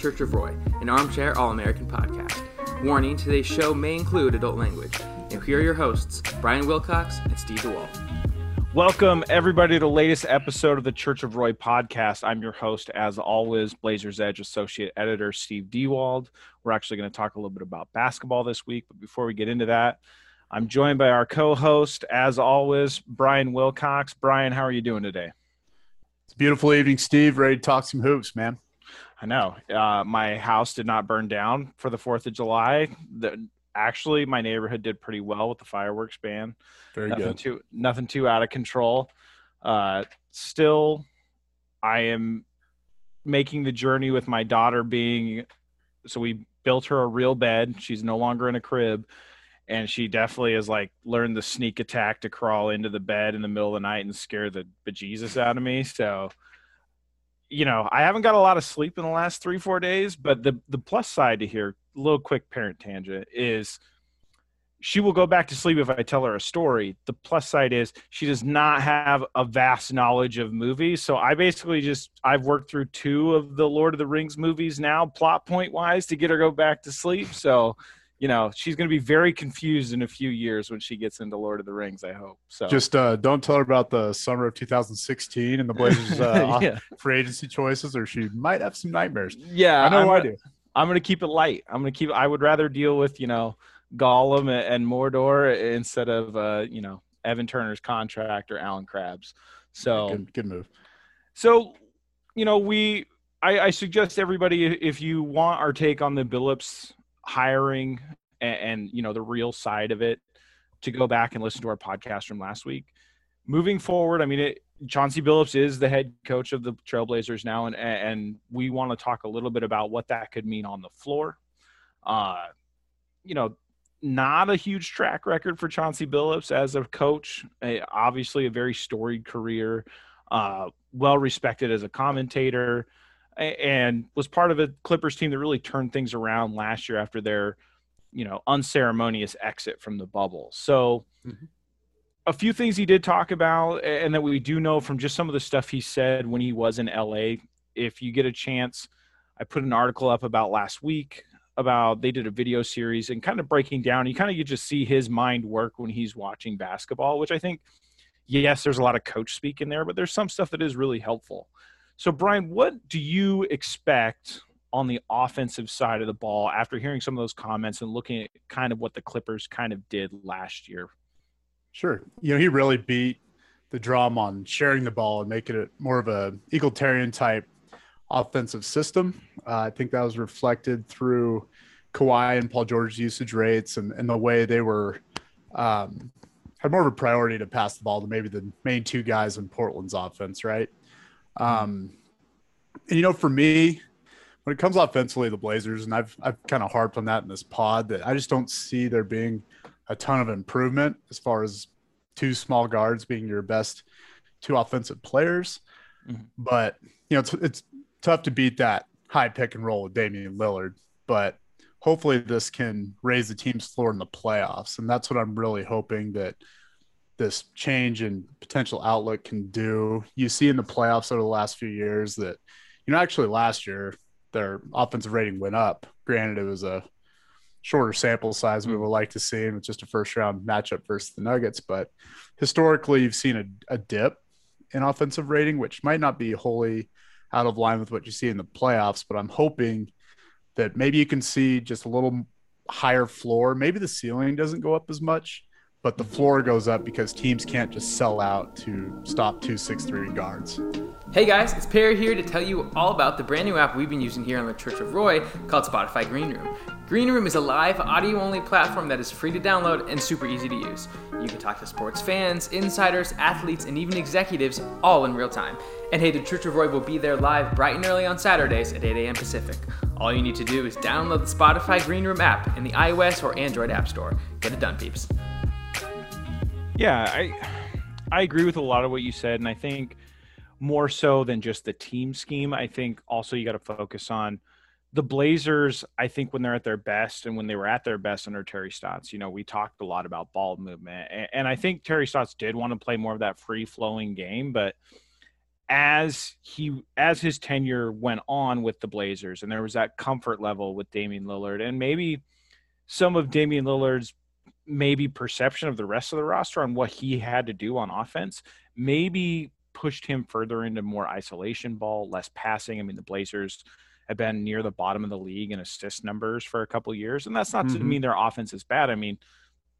Church of Roy, an armchair All American podcast. Warning today's show may include adult language. Now, here are your hosts, Brian Wilcox and Steve Dewald. Welcome, everybody, to the latest episode of the Church of Roy podcast. I'm your host, as always, Blazers Edge Associate Editor Steve Dewald. We're actually going to talk a little bit about basketball this week, but before we get into that, I'm joined by our co host, as always, Brian Wilcox. Brian, how are you doing today? It's a beautiful evening, Steve. Ready to talk some hoops, man. I know uh, my house did not burn down for the 4th of July. The, actually, my neighborhood did pretty well with the fireworks ban. Very nothing good. too nothing too out of control. Uh, still, I am making the journey with my daughter being. So we built her a real bed. She's no longer in a crib, and she definitely has like learned the sneak attack to crawl into the bed in the middle of the night and scare the bejesus out of me. So. You know, I haven't got a lot of sleep in the last three, four days, but the the plus side to here, little quick parent tangent, is she will go back to sleep if I tell her a story. The plus side is she does not have a vast knowledge of movies. So I basically just I've worked through two of the Lord of the Rings movies now, plot point wise, to get her go back to sleep. So, you know, she's gonna be very confused in a few years when she gets into Lord of the Rings, I hope. So Just uh, don't tell her about the summer of 2016 and the Blazers' uh, yeah. free agency choices, or she might have some nightmares. Yeah, I know I'm I do. I'm gonna keep it light. I'm gonna keep. I would rather deal with you know Gollum and, and Mordor instead of uh, you know Evan Turner's contract or Allen Crabbe's. So Good, good move. so you know we. I, I suggest everybody if you want our take on the Billups hiring and, and you know the real side of it, to go back and listen to our podcast from last week. Moving forward, I mean, it, Chauncey Billups is the head coach of the Trailblazers now, and and we want to talk a little bit about what that could mean on the floor. Uh, you know, not a huge track record for Chauncey Billups as a coach. Eh, obviously, a very storied career, uh, well respected as a commentator, a- and was part of a Clippers team that really turned things around last year after their, you know, unceremonious exit from the bubble. So mm-hmm. a few things he did talk about and that we do know from just some of the stuff he said when he was in LA. If you get a chance, I put an article up about last week about they did a video series and kind of breaking down. You kind of you just see his mind work when he's watching basketball, which I think, yes, there's a lot of coach speak in there, but there's some stuff that is really helpful. So, Brian, what do you expect on the offensive side of the ball after hearing some of those comments and looking at kind of what the Clippers kind of did last year? Sure. You know, he really beat the drum on sharing the ball and making it more of a egalitarian type offensive system. Uh, I think that was reflected through Kawhi and Paul George's usage rates and, and the way they were um, had more of a priority to pass the ball to maybe the main two guys in Portland's offense, right? Um, and you know, for me, when it comes offensively, the Blazers, and I've I've kind of harped on that in this pod that I just don't see there being a ton of improvement as far as two small guards being your best two offensive players. Mm-hmm. But you know, it's, it's tough to beat that high pick and roll with Damian Lillard. But hopefully, this can raise the team's floor in the playoffs, and that's what I'm really hoping that this change in potential outlook can do. You see in the playoffs over the last few years that, you know, actually last year their offensive rating went up. Granted, it was a shorter sample size we would like to see, and it's just a first round matchup versus the Nuggets. But historically, you've seen a, a dip in offensive rating, which might not be wholly out of line with what you see in the playoffs. But I'm hoping that maybe you can see just a little higher floor. Maybe the ceiling doesn't go up as much but the floor goes up because teams can't just sell out to stop two six three guards. Hey guys, it's Perry here to tell you all about the brand new app we've been using here on the Church of Roy called Spotify Green Room. Green Room is a live audio only platform that is free to download and super easy to use. You can talk to sports fans, insiders, athletes, and even executives all in real time. And hey, the Church of Roy will be there live bright and early on Saturdays at 8 a.m. Pacific. All you need to do is download the Spotify Green Room app in the iOS or Android App Store. Get it done, peeps. Yeah, I I agree with a lot of what you said, and I think more so than just the team scheme, I think also you got to focus on the Blazers. I think when they're at their best, and when they were at their best under Terry Stotts, you know, we talked a lot about ball movement, and, I think Terry Stotts did want to play more of that free flowing game, but as he as his tenure went on with the Blazers, and there was that comfort level with Damian Lillard, and maybe some of Damian Lillard's maybe perception of the rest of the roster on what he had to do on offense maybe pushed him further into more isolation ball, less passing. I mean, the Blazers have been near the bottom of the league in assist numbers for a couple years, and that's not mm-hmm. to mean their offense is bad. I mean,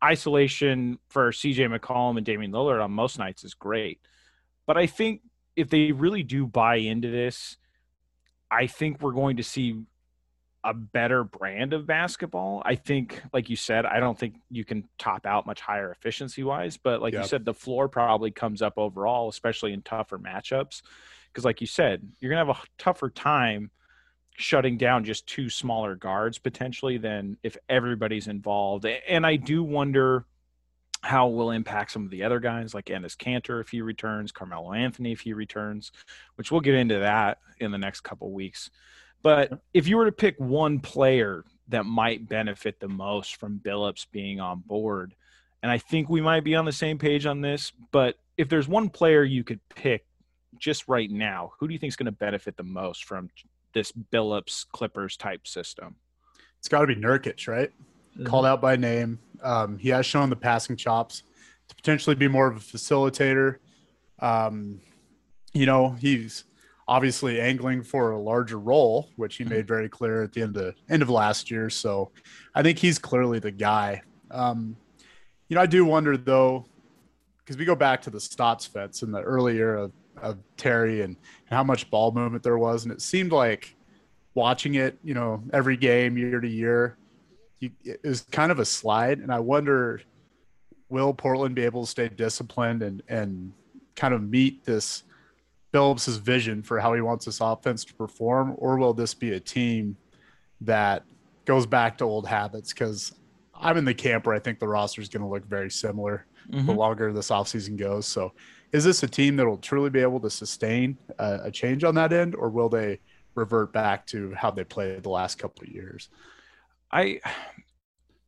isolation for CJ McCollum and Damian Lillard on most nights is great. But I think if they really do buy into this, I think we're going to see a better brand of basketball. I think, like you said, I don't think you can top out much higher efficiency wise, but like yep. you said, the floor probably comes up overall, especially in tougher matchups. Because, like you said, you're going to have a tougher time shutting down just two smaller guards potentially than if everybody's involved. And I do wonder how it will impact some of the other guys like Enes Kanter if he returns, Carmelo Anthony if he returns, which we'll get into that in the next couple weeks. But if you were to pick one player that might benefit the most from Billups being on board, and I think we might be on the same page on this, but if there's one player you could pick just right now, who do you think is going to benefit the most from this Billups Clippers type system? It's got to be Nurkic, right? Mm-hmm. Called out by name. Um, he has shown the passing chops to potentially be more of a facilitator. Um, you know, he's obviously angling for a larger role, which he made mm-hmm. very clear at the end of end of last year. So I think he's clearly the guy. Um, you know, I do wonder though, because we go back to the Stotts Fets in the early era of, of Terry and, and how much ball movement there was, and it seemed like watching it, you know, every game year to year, you, it was kind of a slide. And I wonder, will Portland be able to stay disciplined and and kind of meet this Phillips's vision for how he wants this offense to perform, or will this be a team that goes back to old habits? Because I'm in the camp where I think the roster is going to look very similar mm-hmm. the longer this offseason goes. So, is this a team that will truly be able to sustain a, a, change on that end, or will they revert back to how they played the last couple of years? I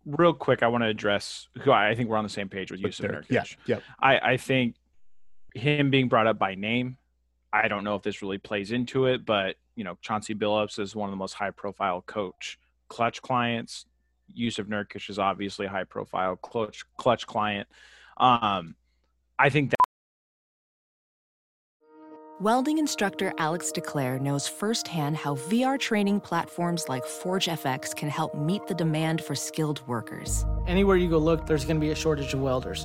real quick, I want to address who I think we're on the same page with Jusuf Nurkic. Yeah, yeah. I, I think him being brought up by name I don't know if this really plays into it, but you know, Chauncey Billups is one of the most high profile coach Klutch clients. Jusuf Nurkic is obviously a high profile Klutch Klutch client. Um, I think that Welding instructor Alex DeClaire knows firsthand how VR training platforms like ForgeFX can help meet the demand for skilled workers. Anywhere you go look, there's going to be a shortage of welders.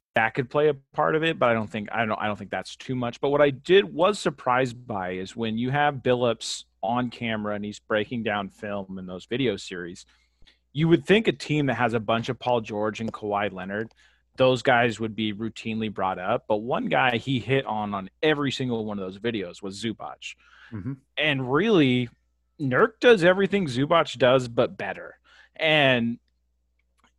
That could play a part of it, but I don't think I don't I don't think that's too much. But what I did was surprised by is when you have Billups on camera and he's breaking down film in those video series, you would think a team that has a bunch of Paul George and Kawhi Leonard, those guys would be routinely brought up. But one guy he hit on on every single one of those videos was Zubac, Mhm. and really, Nurk does everything Zubac does, but better. And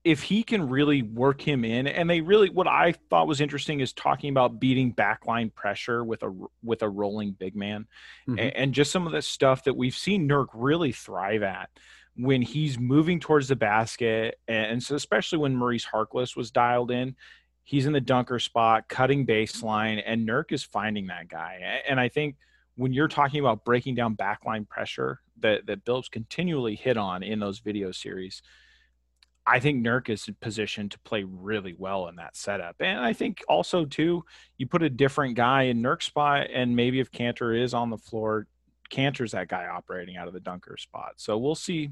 if he can really work him in and they really what i thought was interesting is talking about beating backline pressure with a with a rolling big man Mhm. A- and, just some of the stuff that we've seen nurk really thrive at when he's moving towards the basket and so especially when maurice harkless was dialed in he's in the dunker spot cutting baseline and nurk is finding that guy and i think when you're talking about breaking down backline pressure that that Billups continually hit on in those video series I think Nurk is positioned to play really well in that setup. And I think also too, you put a different guy in Nurk's spot, and maybe if Kanter is on the floor, Kanter's that guy operating out of the dunker spot. So we'll see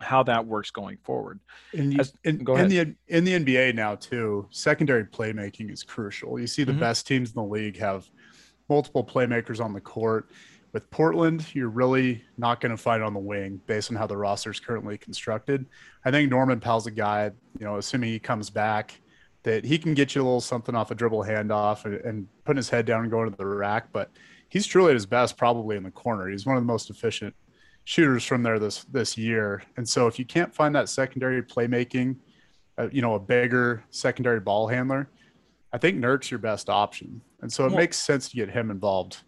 how that works going forward. In, As- in, go the in the NBA now too, secondary playmaking is crucial. You see the Mhm. best teams in the league have multiple playmakers on the court. With Portland, you're really not going to find on the wing based on how the roster is currently constructed. I think Norman Powell's a guy, you know, assuming he comes back, that he can get you a little something off a dribble handoff and, and putting his head down and going to the rack. But he's truly at his best probably in the corner. He's one of the most efficient shooters from there this this year. And so if you can't find that secondary playmaking, uh, you know, a bigger secondary ball handler, I think Nurk's your best option. And so it Well- makes sense to get him involved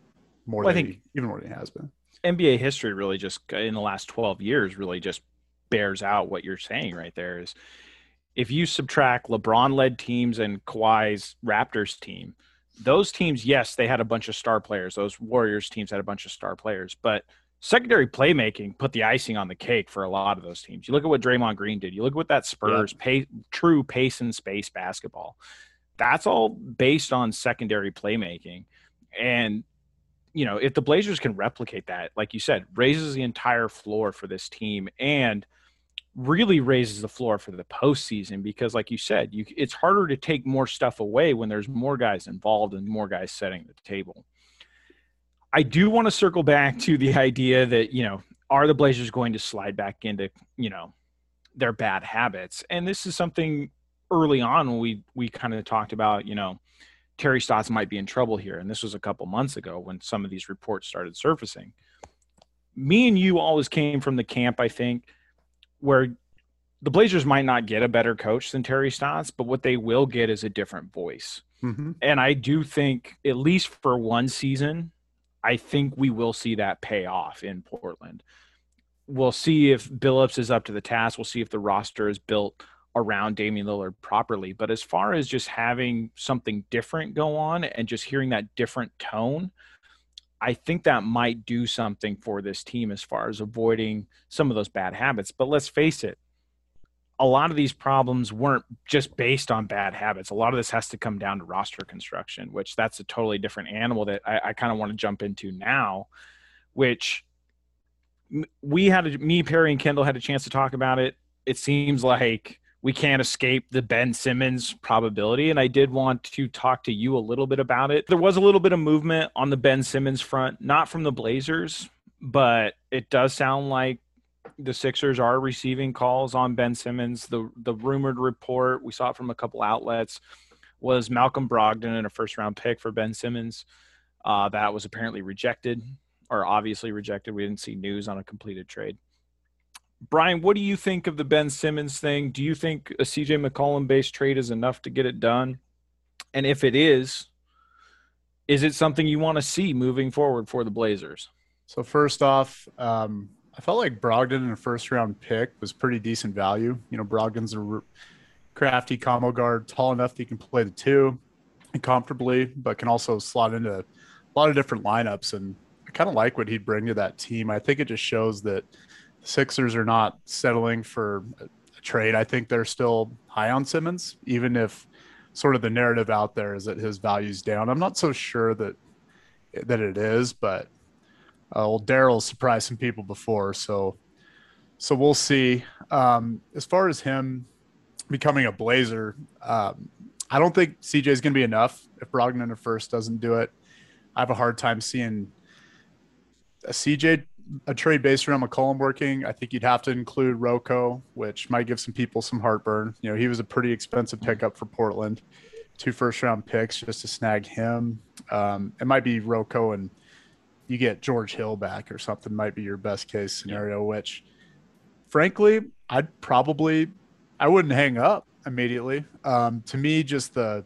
more Well, I think- he, even more than he has been. NBA history really just in the last 12 years really just bears out what you're saying right there is if you subtract LeBron led teams and Kawhi's Raptors team, those teams, yes, they had a bunch of star players. Those Warriors teams had a bunch of star players, but secondary playmaking put the icing on the cake for a lot of those teams. You look at what Draymond Green did. You look at what that Spurs pay, true pace and space basketball. That's all based on secondary playmaking. And you know, if the Blazers can replicate that, like you said, raises the entire floor for this team and really raises the floor for the postseason because, like you said, you it's harder to take more stuff away when there's more guys involved and more guys setting the table. I do want to circle back to the idea that, you know, are the Blazers going to slide back into, you know, their bad habits? And this is something early on when we we kind of talked about, you know, Terry Stotts might be in trouble here. And this was a couple months ago when some of these reports started surfacing. Me and you always came from the camp, I think, where the Blazers might not get a better coach than Terry Stotts, but what they will get is a different voice. Mm-hmm. And I do think, at least for one season, I think we will see that pay off in Portland. We'll see if Billups is up to the task. We'll see if the roster is built around Damian Lillard properly. But as far as just having something different go on and just hearing that different tone, I think that might do something for this team as far as avoiding some of those bad habits. But let's face it, a lot of these problems weren't just based on bad habits. A lot of this has to come down to roster construction, which that's a totally different animal that I, I kind of want to jump into now, which we had, a, me, Perry, and Kendall had a chance to talk about it. It seems like we can't escape the Ben Simmons probability. And I did want to talk to you a little bit about it. There was a little bit of movement on the Ben Simmons front, not from the Blazers, but it does sound like the Sixers are receiving calls on Ben Simmons. The the rumored report we saw it from a couple outlets was Malcolm Brogdon and a first round pick for Ben Simmons. Uh, that was apparently rejected, or obviously rejected. We didn't see news on a completed trade. Brian, what do you think of the Ben Simmons thing? Do you think a CJ McCollum based trade is enough to get it done? And if it is, is it something you want to see moving forward for the Blazers? So first off, um, I felt like Brogdon in a first round pick was pretty decent value. You know, Brogdon's a crafty combo guard, tall enough that he can play the two comfortably, but can also slot into a lot of different lineups. And I kind of like what he'd bring to that team. I think it just shows that Sixers are not settling for a, trade. I think they're still high on Simmons, even if sort of the narrative out there is that his value's down. I'm not so sure that that it is, but uh, well, Daryl surprised some people before, so so we'll see. Um, as far as him becoming a Blazer, um, I don't think CJ is going to be enough if Brogdon at first doesn't do it. I have a hard time seeing a CJ a trade based around McCollum working. I think you'd have to include RoCo, which might give some people some heartburn. You know, he was a pretty expensive pickup for Portland, two first round picks just to snag him. Um, it might be RoCo and you get George Hill back or something might be your best case scenario, which frankly, I'd probably I wouldn't hang up immediately. Um, to me, just the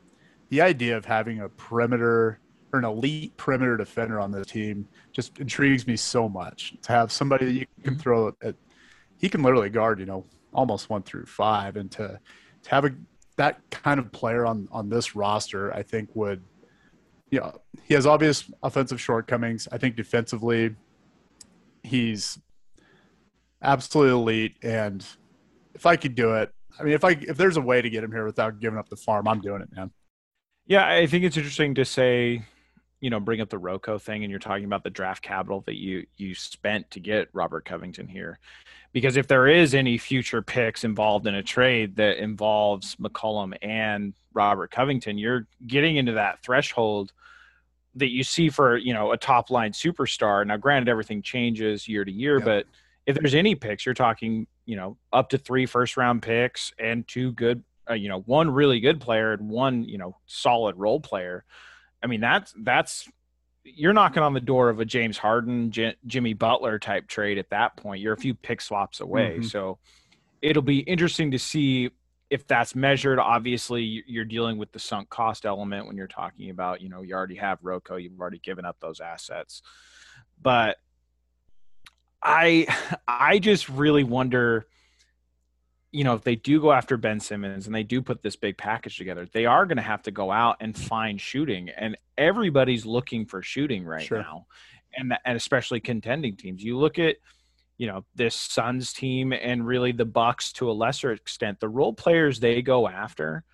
the idea of having a perimeter an elite perimeter defender on the team just intrigues me so much. To have somebody that you can mm-hmm. throw at, he can literally guard, you know, almost one through five, and to to have a that kind of player on on this roster, I think would you know, he has obvious offensive shortcomings. I think defensively, he's absolutely elite. And if I could do it, I mean, if I if there's a way to get him here without giving up the farm, I'm doing it, man. Yeah, I think it's interesting to say, you know, bring up the RoCo thing, and you're talking about the draft capital that you you spent to get Robert Covington here, because if there is any future picks involved in a trade that involves McCollum and Robert Covington, you're getting into that threshold that you see for you know a top line superstar. Now, granted, everything changes year to year, but if there's any picks, you're talking you know up to three first round picks and two good, uh, you know, one really good player and one you know solid role player. I mean, that's that's you're knocking on the door of a James Harden, J- Jimmy Butler type trade at that point. You're a few pick swaps away, mm-hmm. so it'll be interesting to see if that's measured, obviously you're dealing with the sunk cost element when you're talking about, you know, you already have RoCo, you've already given up those assets. But I I just really wonder, you know, if they do go after Ben Simmons and they do put this big package together, they are going to have to go out and find shooting, and everybody's looking for shooting right sure. now, and and especially contending teams. You look at you know this Suns team and really the Bucks to a lesser extent, the role players they go after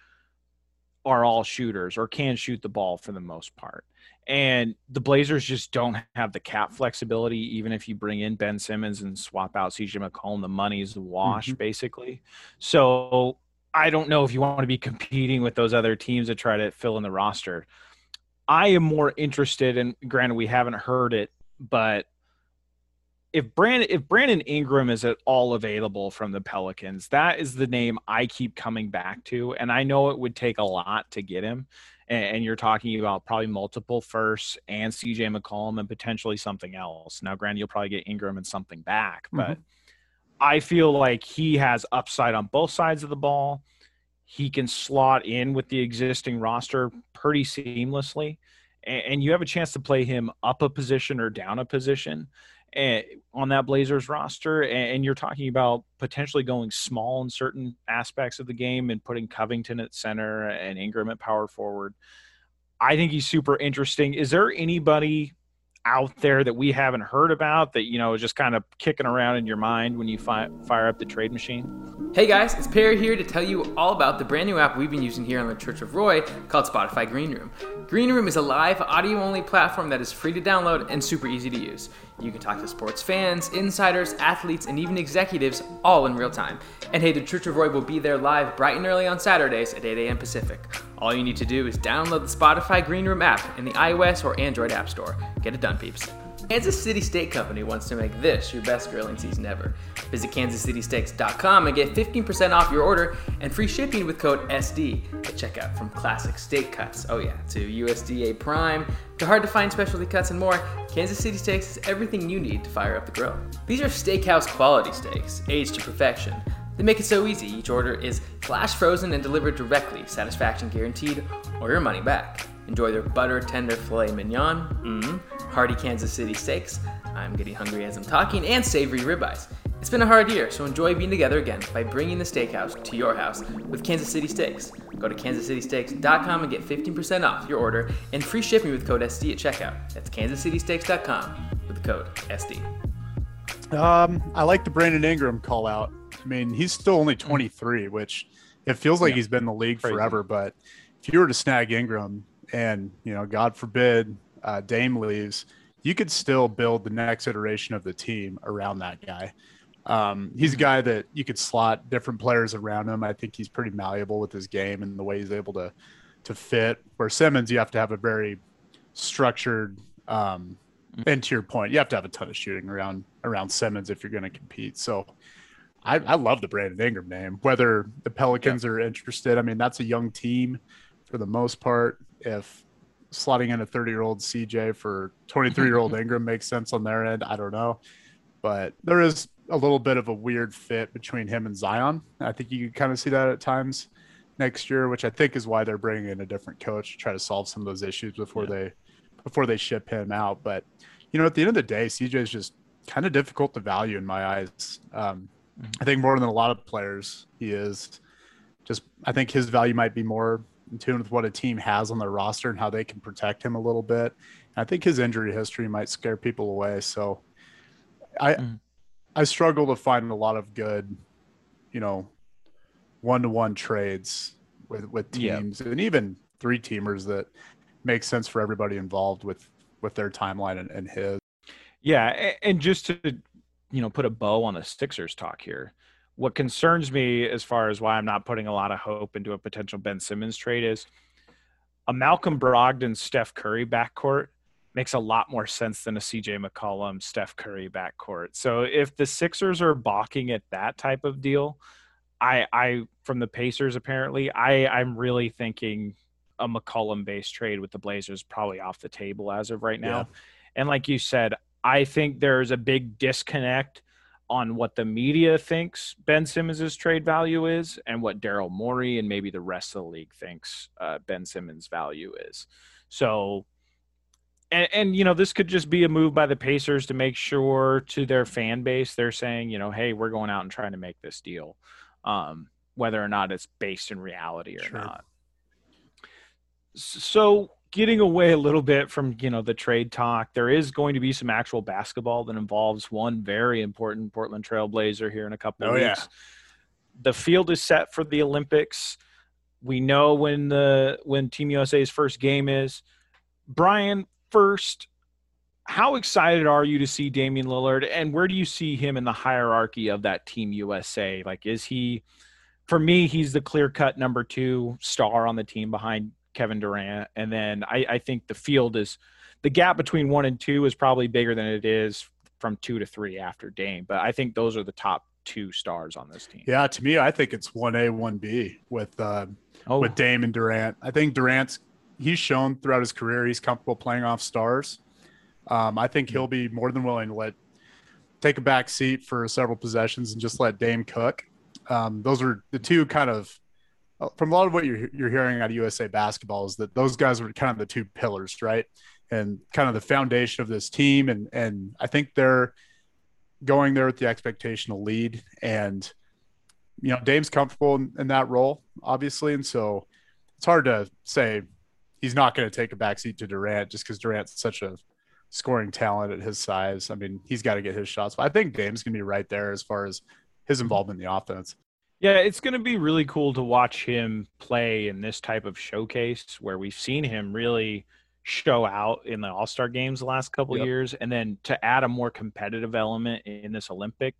are all shooters or can shoot the ball for the most part. And the Blazers just don't have the cap flexibility, even if you bring in Ben Simmons and swap out CJ McCollum, the money's the wash, mm-hmm. basically. So I don't know if you want to be competing with those other teams to try to fill in the roster. I am more interested in granted we haven't heard it, but if Brandon if Brandon Ingram is at all available from the Pelicans, that is the name I keep coming back to, and I know it would take a lot to get him. And, and you're talking about probably multiple firsts and CJ McCollum and potentially something else. Now, granted, you'll probably get Ingram and something back, but mm-hmm. I feel like he has upside on both sides of the ball. He can slot in with the existing roster pretty seamlessly, and, and you have a chance to play him up a position or down a position on that Blazers roster, and you're talking about potentially going small in certain aspects of the game and putting Covington at center and Ingram at power forward. I think he's super interesting. Is there anybody out there that we haven't heard about that you know is just kind of kicking around in your mind when you fi- fire up the trade machine? Hey guys, it's Perry here to tell you all about the brand new app we've been using here on the Church of Roy called Spotify Green Room. Green Room is a live audio only platform that is free to download and super easy to use. You can talk to sports fans, insiders, athletes, and even executives all in real time. And hey, the Church of Roy will be there live bright and early on Saturdays at 8 a.m. Pacific. All you need to do is download the Spotify Green Room app in the iOS or Android App Store. Get it done, peeps. Kansas City Steak Company wants to make this your best grilling season ever. Visit kansascitysteaks.com and get 15% off your order and free shipping with code SD at checkout. From classic steak cuts, oh yeah, to USDA Prime, to hard to find specialty cuts and more, Kansas City Steaks is everything you need to fire up the grill. These are steakhouse quality steaks, aged to perfection. They make it so easy. Each order is flash frozen and delivered directly, satisfaction guaranteed, or your money back. Enjoy their butter tender filet mignon, mm, hearty Kansas City steaks, I'm getting hungry as I'm talking, and savory ribeyes. It's been a hard year, so enjoy being together again by bringing the steakhouse to your house with Kansas City Steaks. Go to kansascitysteaks.com and get 15% off your order and free shipping with code SD at checkout. That's kansascitysteaks.com with the code SD. Um, I like the Brandon Ingram call out. I mean, he's still only 23, which it feels like Yeah. he's been in the league Crazy. forever. But if you were to snag Ingram and, you know, God forbid uh, Dame leaves, you could still build the next iteration of the team around that guy. Um, he's a guy that you could slot different players around him. I think he's pretty malleable with his game and the way he's able to to fit. Where Simmons, you have to have a very structured. Um, and to your point, you have to have a ton of shooting around around Simmons if you're going to compete. So, I, I love the Brandon Ingram name. Whether the Pelicans are interested, I mean that's a young team for the most part. If slotting in a 30 year old CJ for 23 year old Ingram makes sense on their end, I don't know, but there is a little bit of a weird fit between him and Zion. I think you can kind of see that at times next year, which I think is why they're bringing in a different coach to try to solve some of those issues before they before they ship him out. But you know, at the end of the day, CJ is just kind of difficult to value in my eyes. Um, I think more than a lot of players, he is just. I think his value might be more in tune with what a team has on their roster and how they can protect him a little bit. And I think his injury history might scare people away. So, I hmm. I struggle to find a lot of good, you know, one to one trades with with Yeah. teams and even three teamers that make sense for everybody involved with with their timeline and, and his. Yeah, and just to you know put a bow on the Sixers talk here, what concerns me as far as why I'm not putting a lot of hope into a potential Ben Simmons trade is a Malcolm Brogdon Seth Curry backcourt makes a lot more sense than a CJ McCollum Seth Curry backcourt. So if the Sixers are balking at that type of deal, I I from the Pacers apparently, I I'm really thinking a McCollum based trade with the Blazers probably off the table as of right now. Yeah. And like you said, I think there's a big disconnect on what the media thinks Ben Simmons' trade value is and what Daryl Morey and maybe the rest of the league thinks uh, Ben Simmons' value is. So, and, and, you know, this could just be a move by the Pacers to make sure to their fan base they're saying, you know, hey, we're going out and trying to make this deal, um, whether or not it's based in reality or Sure. not. So getting away a little bit from you know the trade talk, there is going to be some actual basketball that involves one very important Portland Trailblazer here in a couple Oh, of yeah. weeks. The field is set for the Olympics. We know when the when Team USA's first game is. Brian, first, how excited are you to see Damian Lillard, and where do you see him in the hierarchy of that Team USA? Like, is he? For me, he's the clear-cut number two star on the team behind Kevin Durant, and then I, I think the field is the gap between one and two is probably bigger than it is from two to three after Dame. But I think those are the top two stars on this team. Yeah, to me, I think it's one A, one B with uh, Oh, with Dame and Durant. I think Durant's he's shown throughout his career he's comfortable playing off stars. Um, I think he'll be more than willing to let take a back seat for several possessions and just let Dame cook. Um, those are the two kind of Oh, from a lot of what you're you're hearing out of USA basketball is that those guys were kind of the two pillars, right? And kind of the foundation of this team. And and I think they're going there with the expectation to lead and you know, Dame's comfortable in, in that role, obviously, and so it's hard to say he's not going to take a backseat to Durant just because Durant's such a scoring talent at his size. I mean, he's got to get his shots. But I think Dame's going to be right there as far as his involvement in the offense. Yeah, it's going to be really cool to watch him play in this type of showcase where we've seen him really show out in the All Star games the last couple Yep. years, and then to add a more competitive element in this Olympic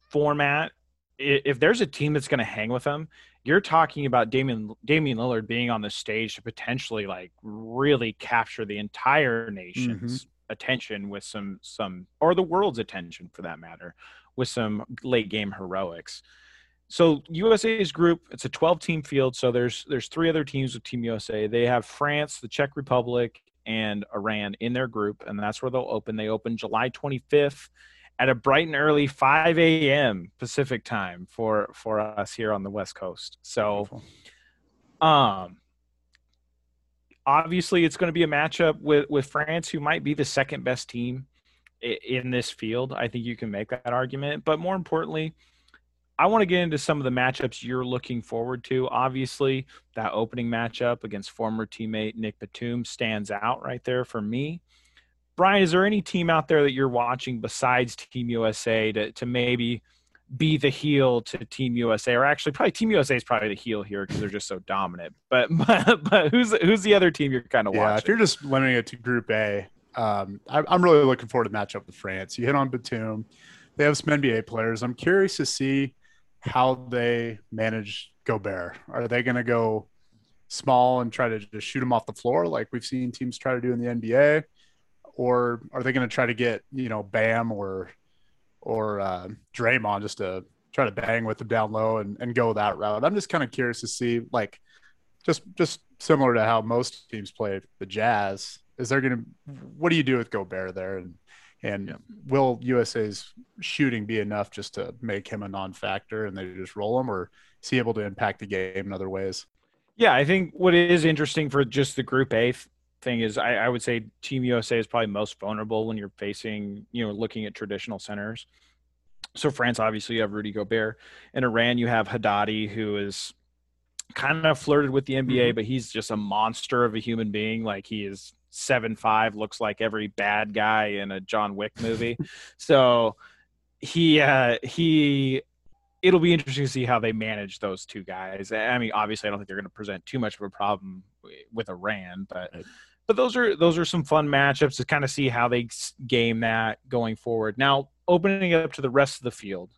format. If there's a team that's going to hang with him, you're talking about Damian Damian Lillard being on the stage to potentially like really capture the entire nation's mm-hmm. attention with some some or the world's attention for that matter with some late game heroics. So USA's group, it's a 12 team field. So there's there's three other teams with Team USA. They have France, the Czech Republic, and Iran in their group, and that's where they'll open. They open July 25th at a bright and early 5 a.m. Pacific time for for us here on the West Coast. So, um, obviously it's going to be a matchup with with France, who might be the second best team in this field. I think you can make that argument. But more importantly, I want to get into some of the matchups you're looking forward to. Obviously, that opening matchup against former teammate Nick Batum stands out right there for me. Brian, is there any team out there that you're watching besides Team USA to, to maybe be the heel to Team USA, or actually probably Team USA is probably the heel here because they're just so dominant. But but, but who's who's the other team you're kind of yeah, watching? if you're just limiting it to Group A, um, I, I'm really looking forward to the matchup with France. You hit on Batum. They have some NBA players. I'm curious to see how they manage Gobert. Are they going to go small and try to just shoot him off the floor like we've seen teams try to do in the NBA? Or are they going to try to get, you know, Bam or or uh, Draymond just to try to bang with him down low and, and go that route? I'm just kind of curious to see, like, just just similar to how most teams play the Jazz. Is there going to what do you do with Gobert there and and yeah. will USA's shooting be enough just to make him a non-factor and they just roll him, or is he able to impact the game in other ways? Yeah, I think what is interesting for just the Group A thing is I, I, would say Team USA is probably most vulnerable when you're facing, you know, looking at traditional centers. So France, obviously, you have Rudy Gobert. In Iran, you have Haddadi, who is kind of flirted with the NBA, mm-hmm. but he's just a monster of a human being. Like he is seven five looks like every bad guy in a John Wick movie. so he uh, he it'll be interesting to see how they manage those two guys. I mean, obviously, I don't think they're going to present too much of a problem with Iran, but but those are those are some fun matchups to kind of see how they game that going forward. Now, opening it up to the rest of the field,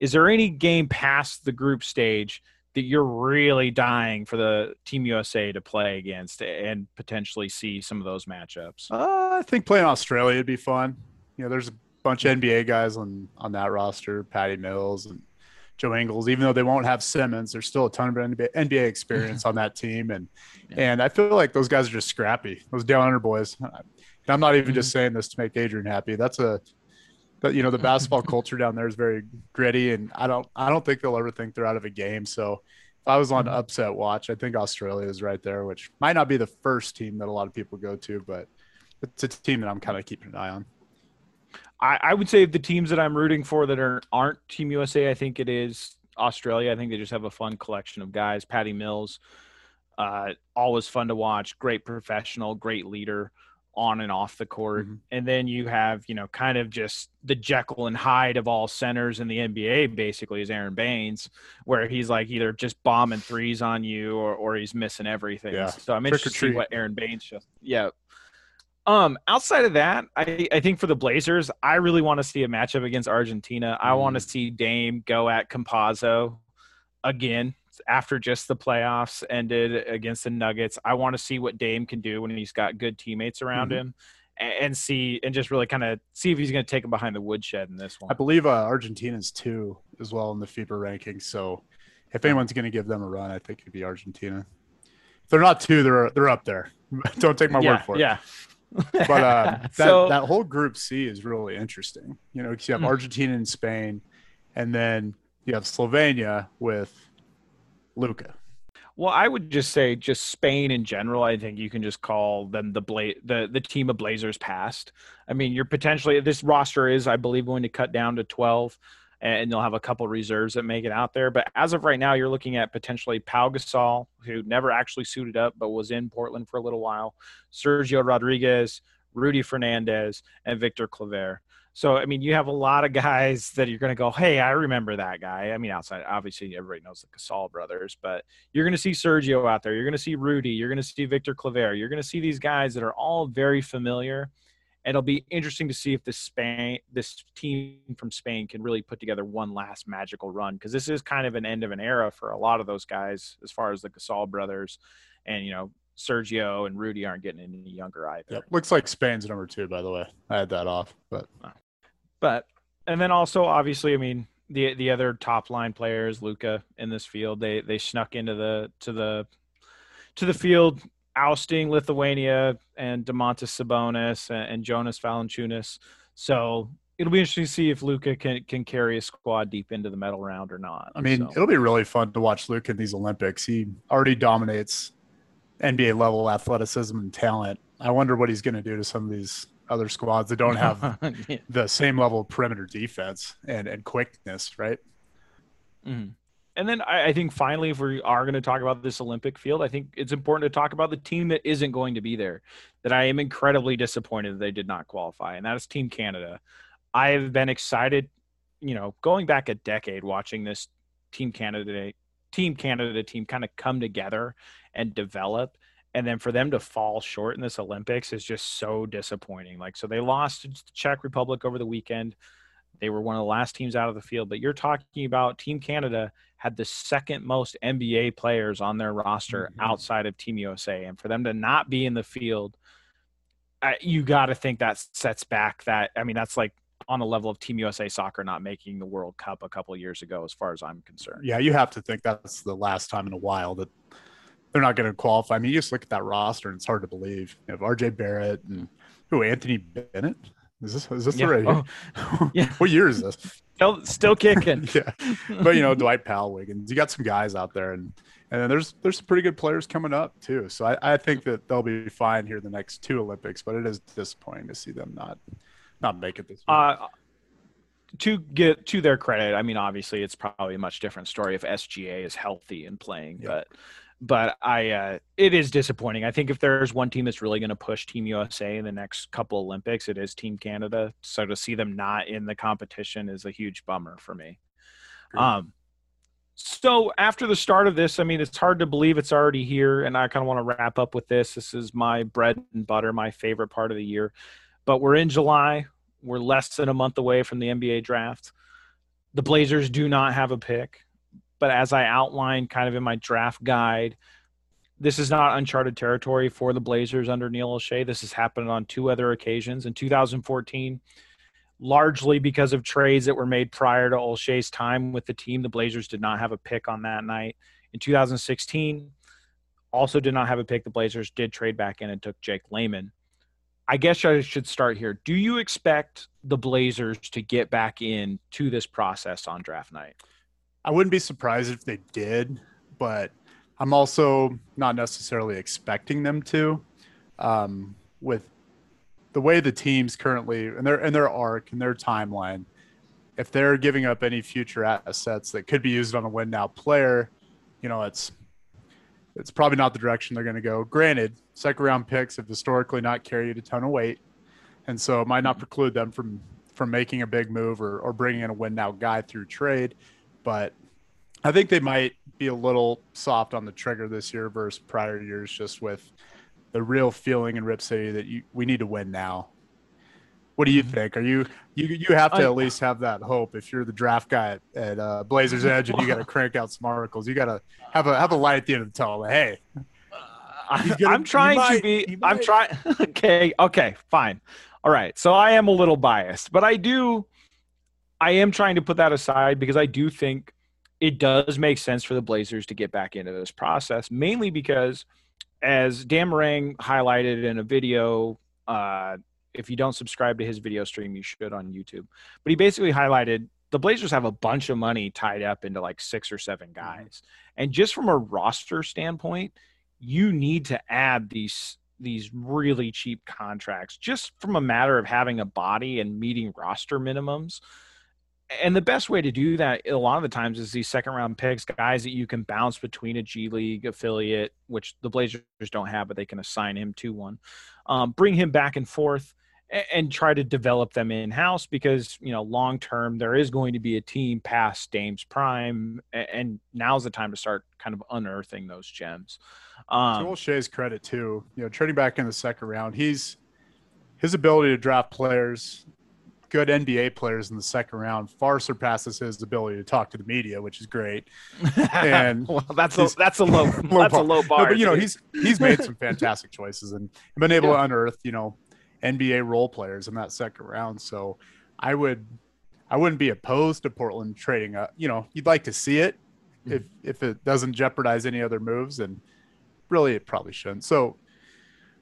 is there any game past the group stage that you're really dying for the Team USA to play against and potentially see some of those matchups? Uh, I think playing Australia would be fun. You know, there's a bunch of NBA guys on on that roster, Patty Mills and Joe Ingles. Even though they won't have Simmons, there's still a ton of NBA, NBA experience on that team, and yeah. and I feel like those guys are just scrappy. Those down under boys. And I'm not even mm-hmm. just saying this to make Adrian happy. That's a but you know the basketball culture down there is very gritty, and I don't I don't think they'll ever think they're out of a game. So if I was on mm-hmm. upset watch, I think Australia is right there, which might not be the first team that a lot of people go to, but it's a team that I'm kind of keeping an eye on. I, I would say the teams that I'm rooting for that are aren't Team USA, I think it is Australia. I think they just have a fun collection of guys. Patty Mills, uh, always fun to watch. Great professional, great leader on and off the court. Mm-hmm. And then you have, you know, kind of just the Jekyll and Hyde of all centers in the NBA basically is Aron Baynes, where he's like either just bombing threes on you or, or he's missing everything. Yeah. So I'm interested to see what Aron Baynes just yeah. Um, outside of that, I, I think for the Blazers, I really want to see a matchup against Argentina. Mm. I want to see Dame go at Campazzo again after just the playoffs ended against the Nuggets. I want to see what Dame can do when he's got good teammates around mm-hmm. him and see and just really kind of see if he's going to take him behind the woodshed in this one. I believe uh, Argentina's two as well in the FIBA rankings. So if anyone's going to give them a run, I think it'd be Argentina. If they're not two, they're they're up there. Don't take my yeah, word for it. Yeah. but uh, that so, that whole Group C is really interesting. You know, because you have hmm. Argentina and Spain, and then you have Slovenia with Luka? Well, I would just say just Spain in general. I think you can just call them the Bla- the the team of Blazers past. I mean, you're potentially this roster is, I believe, going to cut down to twelve, and they'll have a couple reserves that make it out there. But as of right now, you're looking at potentially Pau Gasol, who never actually suited up but was in Portland for a little while, Sergio Rodriguez, Rudy Fernandez, and Victor Claver. So I mean, you have a lot of guys that you're going to go, "Hey, I remember that guy." I mean, outside obviously everybody knows the Gasol brothers, but you're going to see Sergio out there. You're going to see Rudy. You're going to see Victor Claver. You're going to see these guys that are all very familiar. And it'll be interesting to see if this Spain, this team from Spain, can really put together one last magical run because this is kind of an end of an era for a lot of those guys, as far as the Gasol brothers, and you know Sergio and Rudy aren't getting any younger either. Yep. Looks like Spain's number two, by the way. I had that off, but but and then also obviously, I mean, the the other top line players, Luka in this field, they they snuck into the to the to the field, ousting Lithuania and Domantas Sabonis and, and Jonas Valanciunas. So it'll be interesting to see if Luka can can carry a squad deep into the medal round or not. I mean, so. it'll be really fun to watch Luka in these Olympics. He already dominates NBA level athleticism and talent. I wonder what he's going to do to some of these other squads that don't have Yeah. the same level of perimeter defense and and quickness, right? Mhm. And then I, I think finally, if we are going to talk about this Olympic field, I think it's important to talk about the team that isn't going to be there. That I am incredibly disappointed that they did not qualify, and that is Team Canada. I have been excited, you know, going back a decade watching this Team Canada, Team Canada team kind of come together and develop. And then for them to fall short in this Olympics is just so disappointing. Like, so they lost to the Czech Republic over the weekend. They were one of the last teams out of the field, but you're talking about Team Canada had the second most NBA players on their roster Mhm. outside of Team USA, and for them to not be in the field, I, you got to think that sets back that. I mean, that's like on the level of Team USA soccer not making the World Cup a couple years ago, as far as I'm concerned. Yeah, you have to think that's the last time in a while that they're not going to qualify. I mean, you just look at that roster and it's hard to believe. You have RJ Barrett and who Anthony Bennett. Is this is this Yeah. the right? Oh, yeah. what year is this? Still, still kicking. yeah, but you know Dwight Powell, Wiggins. You got some guys out there, and and then there's there's some pretty good players coming up too. So I, I think that they'll be fine here the next two Olympics. But it is disappointing to see them not not make it this year. Uh, to get to their credit, I mean, obviously, it's probably a much different story if SGA is healthy and playing. Yeah. But, but I, uh, it is disappointing. I think if there's one team that's really going to push Team USA in the next couple Olympics, it is Team Canada. So to see them not in the competition is a huge bummer for me. Um, so after the start of this, I mean, it's hard to believe it's already here, and I kind of want to wrap up with this. This is my bread and butter, my favorite part of the year. But we're in July. We're less than a month away from the NBA draft. The Blazers do not have a pick, but as I outlined kind of in my draft guide, this is not uncharted territory for the Blazers under Neil Olshey. This has happened on two other occasions. In 2014, largely because of trades that were made prior to Olshey's time with the team. The Blazers did not have a pick on that night. In 2016, also did not have a pick. The Blazers did trade back in and took Jake Layman. I guess I should start here. Do you expect the Blazers to get back in to this process on draft night? I wouldn't be surprised if they did, but I'm also not necessarily expecting them to. Um, with the way the teams currently and their and their arc and their timeline, if they're giving up any future assets that could be used on a win now player, you know, it's it's probably not the direction they're going to go. Granted, second round picks have historically not carried a ton of weight, and so it might not preclude them from from making a big move or, or bringing in a win now guy through trade. But I think they might be a little soft on the trigger this year versus prior years, just with the real feeling in Rip City that you we need to win now. What do you think? Are you you you have to I- at least have that hope if you're the draft guy at, at uh, Blazers Edge and you got to crank out some articles. You got to have a have a light at the end of the tunnel. Hey, gonna- I'm trying might- to be. I'm trying. okay. Okay. Fine. All right. So I am a little biased, but I do. I am trying to put that aside because I do think it does make sense for the Blazers to get back into this process, mainly because, as Dan Marang highlighted in a video, uh, if you don't subscribe to his video stream, you should on YouTube. But he basically highlighted the Blazers have a bunch of money tied up into like six or seven guys, and just from a roster standpoint, you need to add these these really cheap contracts just from a matter of having a body and meeting roster minimums. And the best way to do that a lot of the times is these second round picks, guys that you can bounce between a G League affiliate, which the Blazers don't have, but they can assign him to one. Um, bring him back and forth a- and try to develop them in house because you know long term there is going to be a team past Dame's prime, a- and now's the time to start kind of unearthing those gems. to Um, Olshey's credit too, you know, trading back in the second round, he's his ability to draft players, good NBA players in the second round, far surpasses his ability to talk to the media, which is great. And well, that's a that's a low, that's a low bar. No, but you know, he's he's made some fantastic choices and been able to unearth, you know, NBA role players in that second round. So I would I wouldn't be opposed to Portland trading up. You know, you'd like to see it hmm. if if it doesn't jeopardize any other moves, and really it probably shouldn't. So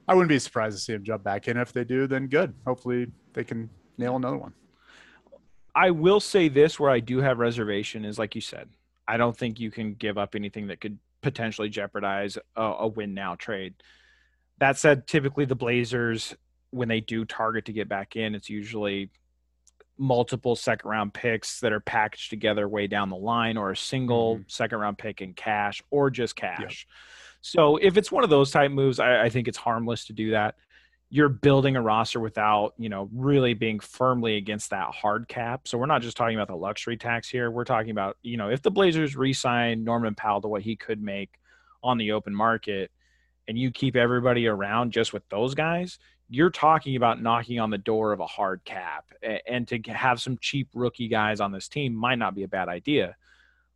I wouldn't be surprised to see him jump back in. If they do, then good. Hopefully they can nail another one. I will say this where I do have reservation is like you said, I don't think you can give up anything that could potentially jeopardize a, a win now trade. That said, typically the Blazers when they do target to get back in, it's usually multiple second round picks that are packaged together way down the line, or a single Mm-hmm. second round pick in cash, or just cash. So if it's one of those type moves, I, I think it's harmless to do that. You're building a roster without, you know, really being firmly against that hard cap. So we're not just talking about the luxury tax here. We're talking about, you know, if the Blazers re-sign Norman Powell to what he could make on the open market, and you keep everybody around just with those guys, you're talking about knocking on the door of a hard cap. And to have some cheap rookie guys on this team might not be a bad idea.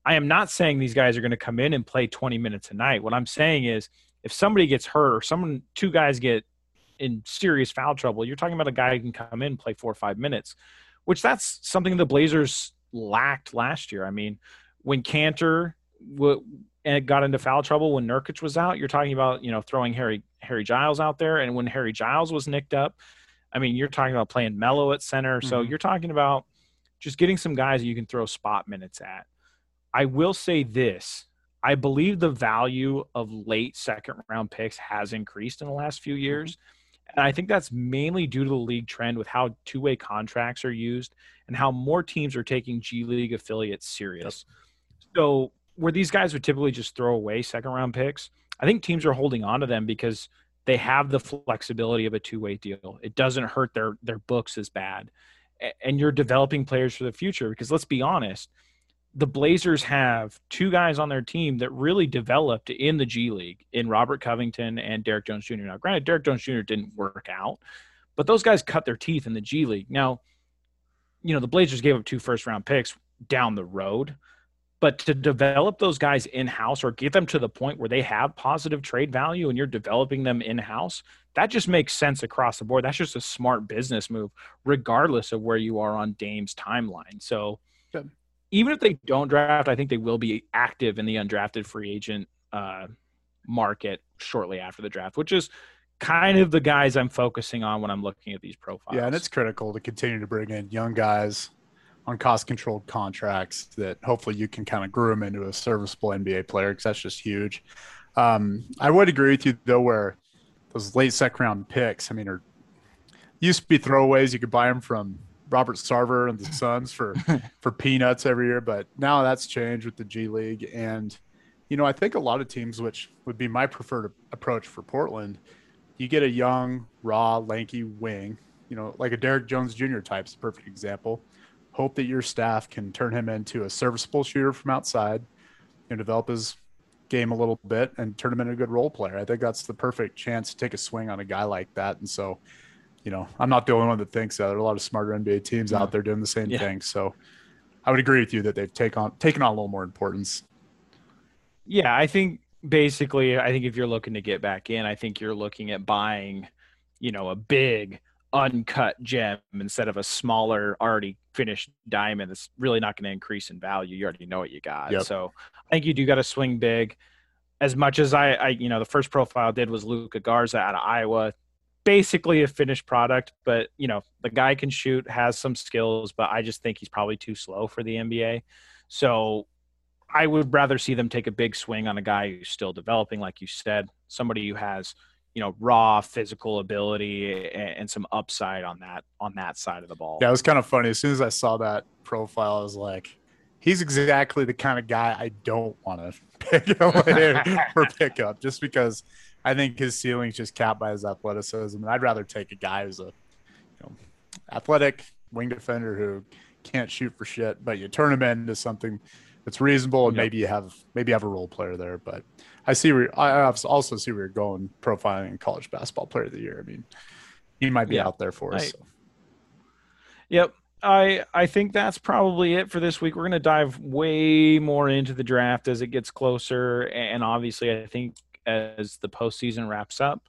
I am not saying these guys are going to come in and play 20 minutes a night. What I'm saying is if somebody gets hurt or someone two guys get in serious foul trouble, you're talking about a guy who can come in and play four or five minutes, which that's something the Blazers lacked last year. I mean, when Kanter w- and got into foul trouble when Nurkic was out, you're talking about you know throwing Harry Harry Giles out there, and when Harry Giles was nicked up, I mean you're talking about playing Melo at center. So Mhm. you're talking about just getting some guys you can throw spot minutes at. I will say this. I believe the value of late second round picks has increased in the last few years. And I think that's mainly due to the league trend with how two way contracts are used and how more teams are taking G League affiliates serious. So, where these guys would typically just throw away second round picks, I think teams are holding on to them because they have the flexibility of a two way deal. It doesn't hurt their, their books as bad. And you're developing players for the future because let's be honest, the Blazers have two guys on their team that really developed in the G League in Robert Covington and Derrick Jones Jr. Now, granted, Derrick Jones Jr. didn't work out, but those guys cut their teeth in the G League. Now, you know, the Blazers gave up two first round picks down the road, but to develop those guys in house or get them to the point where they have positive trade value and you're developing them in house, that just makes sense across the board. That's just a smart business move, regardless of where you are on Dame's timeline. So. Even if they don't draft, I think they will be active in the undrafted free agent uh, market shortly after the draft, which is kind of the guys I'm focusing on when I'm looking at these profiles. Yeah, and it's critical to continue to bring in young guys on cost controlled contracts that hopefully you can kind of groom into a serviceable NBA player because that's just huge. Um, I would agree with you though, where those late second round picks, I mean, are used to be throwaways. You could buy them from Robert Sarver and the Suns for for peanuts every year, but now that's changed with the G League. And you know, I think a lot of teams, which would be my preferred approach for Portland, you get a young, raw, lanky wing, you know, like a Derrick Jones Jr. type is a perfect example. Hope that your staff can turn him into a serviceable shooter from outside and develop his game a little bit and turn him into a good role player. I think that's the perfect chance to take a swing on a guy like that. And so, you know, I'm not the only one that thinks that. There are a lot of smarter NBA teams out there doing the same Yeah. thing. So I would agree with you that they've take on taken on a little more importance. Yeah, I think basically, I think if you're looking to get back in, I think you're looking at buying, you know, a big uncut gem instead of a smaller, already finished diamond that's really not going to increase in value. You already know what you got. Yep. So I think you do got to swing big. As much as I, I, you know, the first profile I did was Luka Garza out of Iowa. Basically a finished product, but you know, the guy can shoot, has some skills, but I just think he's probably too slow for the NBA. So I would rather see them take a big swing on a guy who's still developing, like you said, somebody who has, you know, raw physical ability and, some upside on that on that side of the ball. Yeah, it was kind of funny. As soon as I saw that profile, I was like, he's exactly the kind of guy I don't want to pick away or pick up just because I think his ceiling's just capped by his athleticism. And I'd rather take a guy who's a you know, athletic wing defender who can't shoot for shit, but you turn him into something that's reasonable and Yep. maybe you have maybe you have a role player there. But I see where I also see where you're going profiling college basketball player of the year. I mean, he might be Yeah. out there for us. I- so. Yep. I I think that's probably it for this week. We're going to dive way more into the draft as it gets closer, and obviously, I think as the postseason wraps up,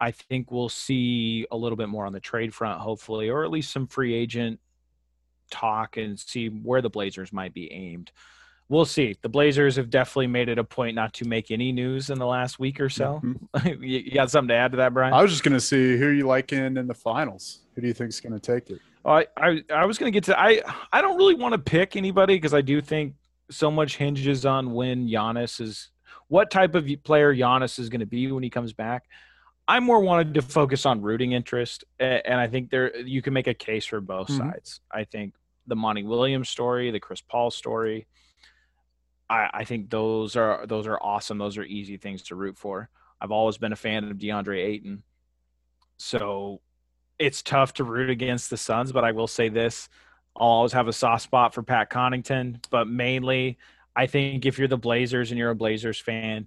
I think we'll see a little bit more on the trade front, hopefully, or at least some free agent talk and see where the Blazers might be aimed. We'll see. The Blazers have definitely made it a point not to make any news in the last week or so. Mm-hmm. you you got something to add to that, Brian? I was just gonna see who you like in in the finals. Who do you think's gonna take it? Oh, I, I I was gonna get to I I don't really want to pick anybody because I do think so much hinges on when Giannis is what type of player Giannis is going to be when he comes back. I more wanted to focus on rooting interest, and I think there you can make a case for both mm-hmm. sides. I think the Monty Williams story, the Chris Paul story, I, I think those are those are awesome. Those are easy things to root for. I've always been a fan of DeAndre Ayton, so it's tough to root against the Suns. But I will say this: I'll always have a soft spot for Pat Connaughton, but mainly I think if you're the Blazers and you're a Blazers fan,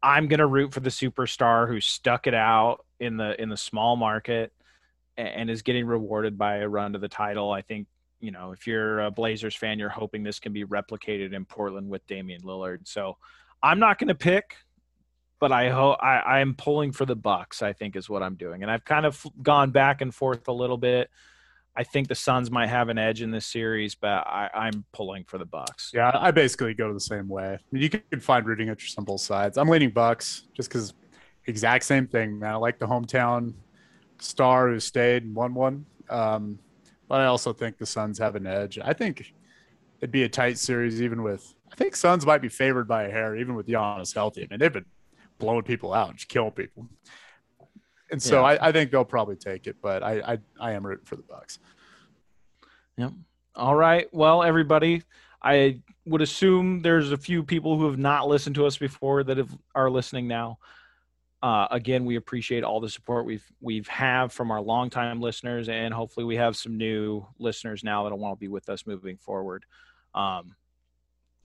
I'm gonna root for the superstar who stuck it out in the in the small market and is getting rewarded by a run to the title. I think you know if you're a Blazers fan, you're hoping this can be replicated in Portland with Damian Lillard. So I'm not gonna pick, but I hope I I'm pulling for the Bucks. I think is what I'm doing, and I've kind of gone back and forth a little bit. I think the Suns might have an edge in this series, but I, am pulling for the Bucks. Yeah, I basically go the same way. You can find rooting interest on both sides. I'm leaning Bucks just because exact same thing, man. I like the hometown star who stayed and won one, um, but I also think the Suns have an edge. I think it'd be a tight series, even with. I think Suns might be favored by a hair, even with Giannis healthy. I mean, they've been blowing people out, just killing people and so yeah. I, I, think they'll probably take it, but I, I, I am rooting for the Bucks. Yep. All right. Well, everybody, I would assume there's a few people who have not listened to us before that have, are listening now. Uh, again, we appreciate all the support we've we've have from our longtime listeners, and hopefully, we have some new listeners now that'll want to be with us moving forward. Um,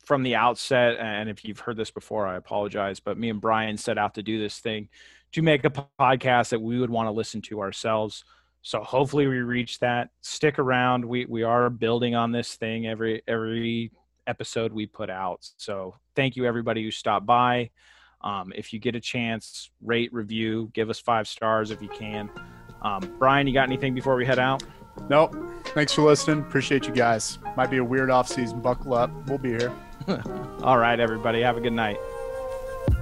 from the outset, and if you've heard this before, I apologize, but me and Brian set out to do this thing to make a podcast that we would want to listen to ourselves. So hopefully we reach that. Stick around. We we are building on this thing every every episode we put out. So thank you everybody who stopped by. Um, if you get a chance, rate, review, give us five stars if you can. Um, Brian, you got anything before we head out? Nope. Thanks for listening. Appreciate you guys. Might be a weird off season. Buckle up. We'll be here. All right, everybody. Have a good night.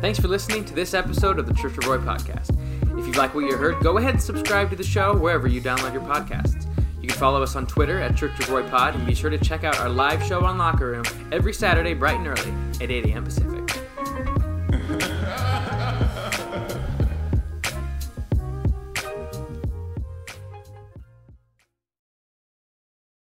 Thanks for listening to this episode of the Church of Roy podcast. If you like what you heard, go ahead and subscribe to the show wherever you download your podcasts. You can follow us on Twitter at Church of Roy Pod and be sure to check out our live show on Locker Room every Saturday bright and early at 8 a.m. Pacific.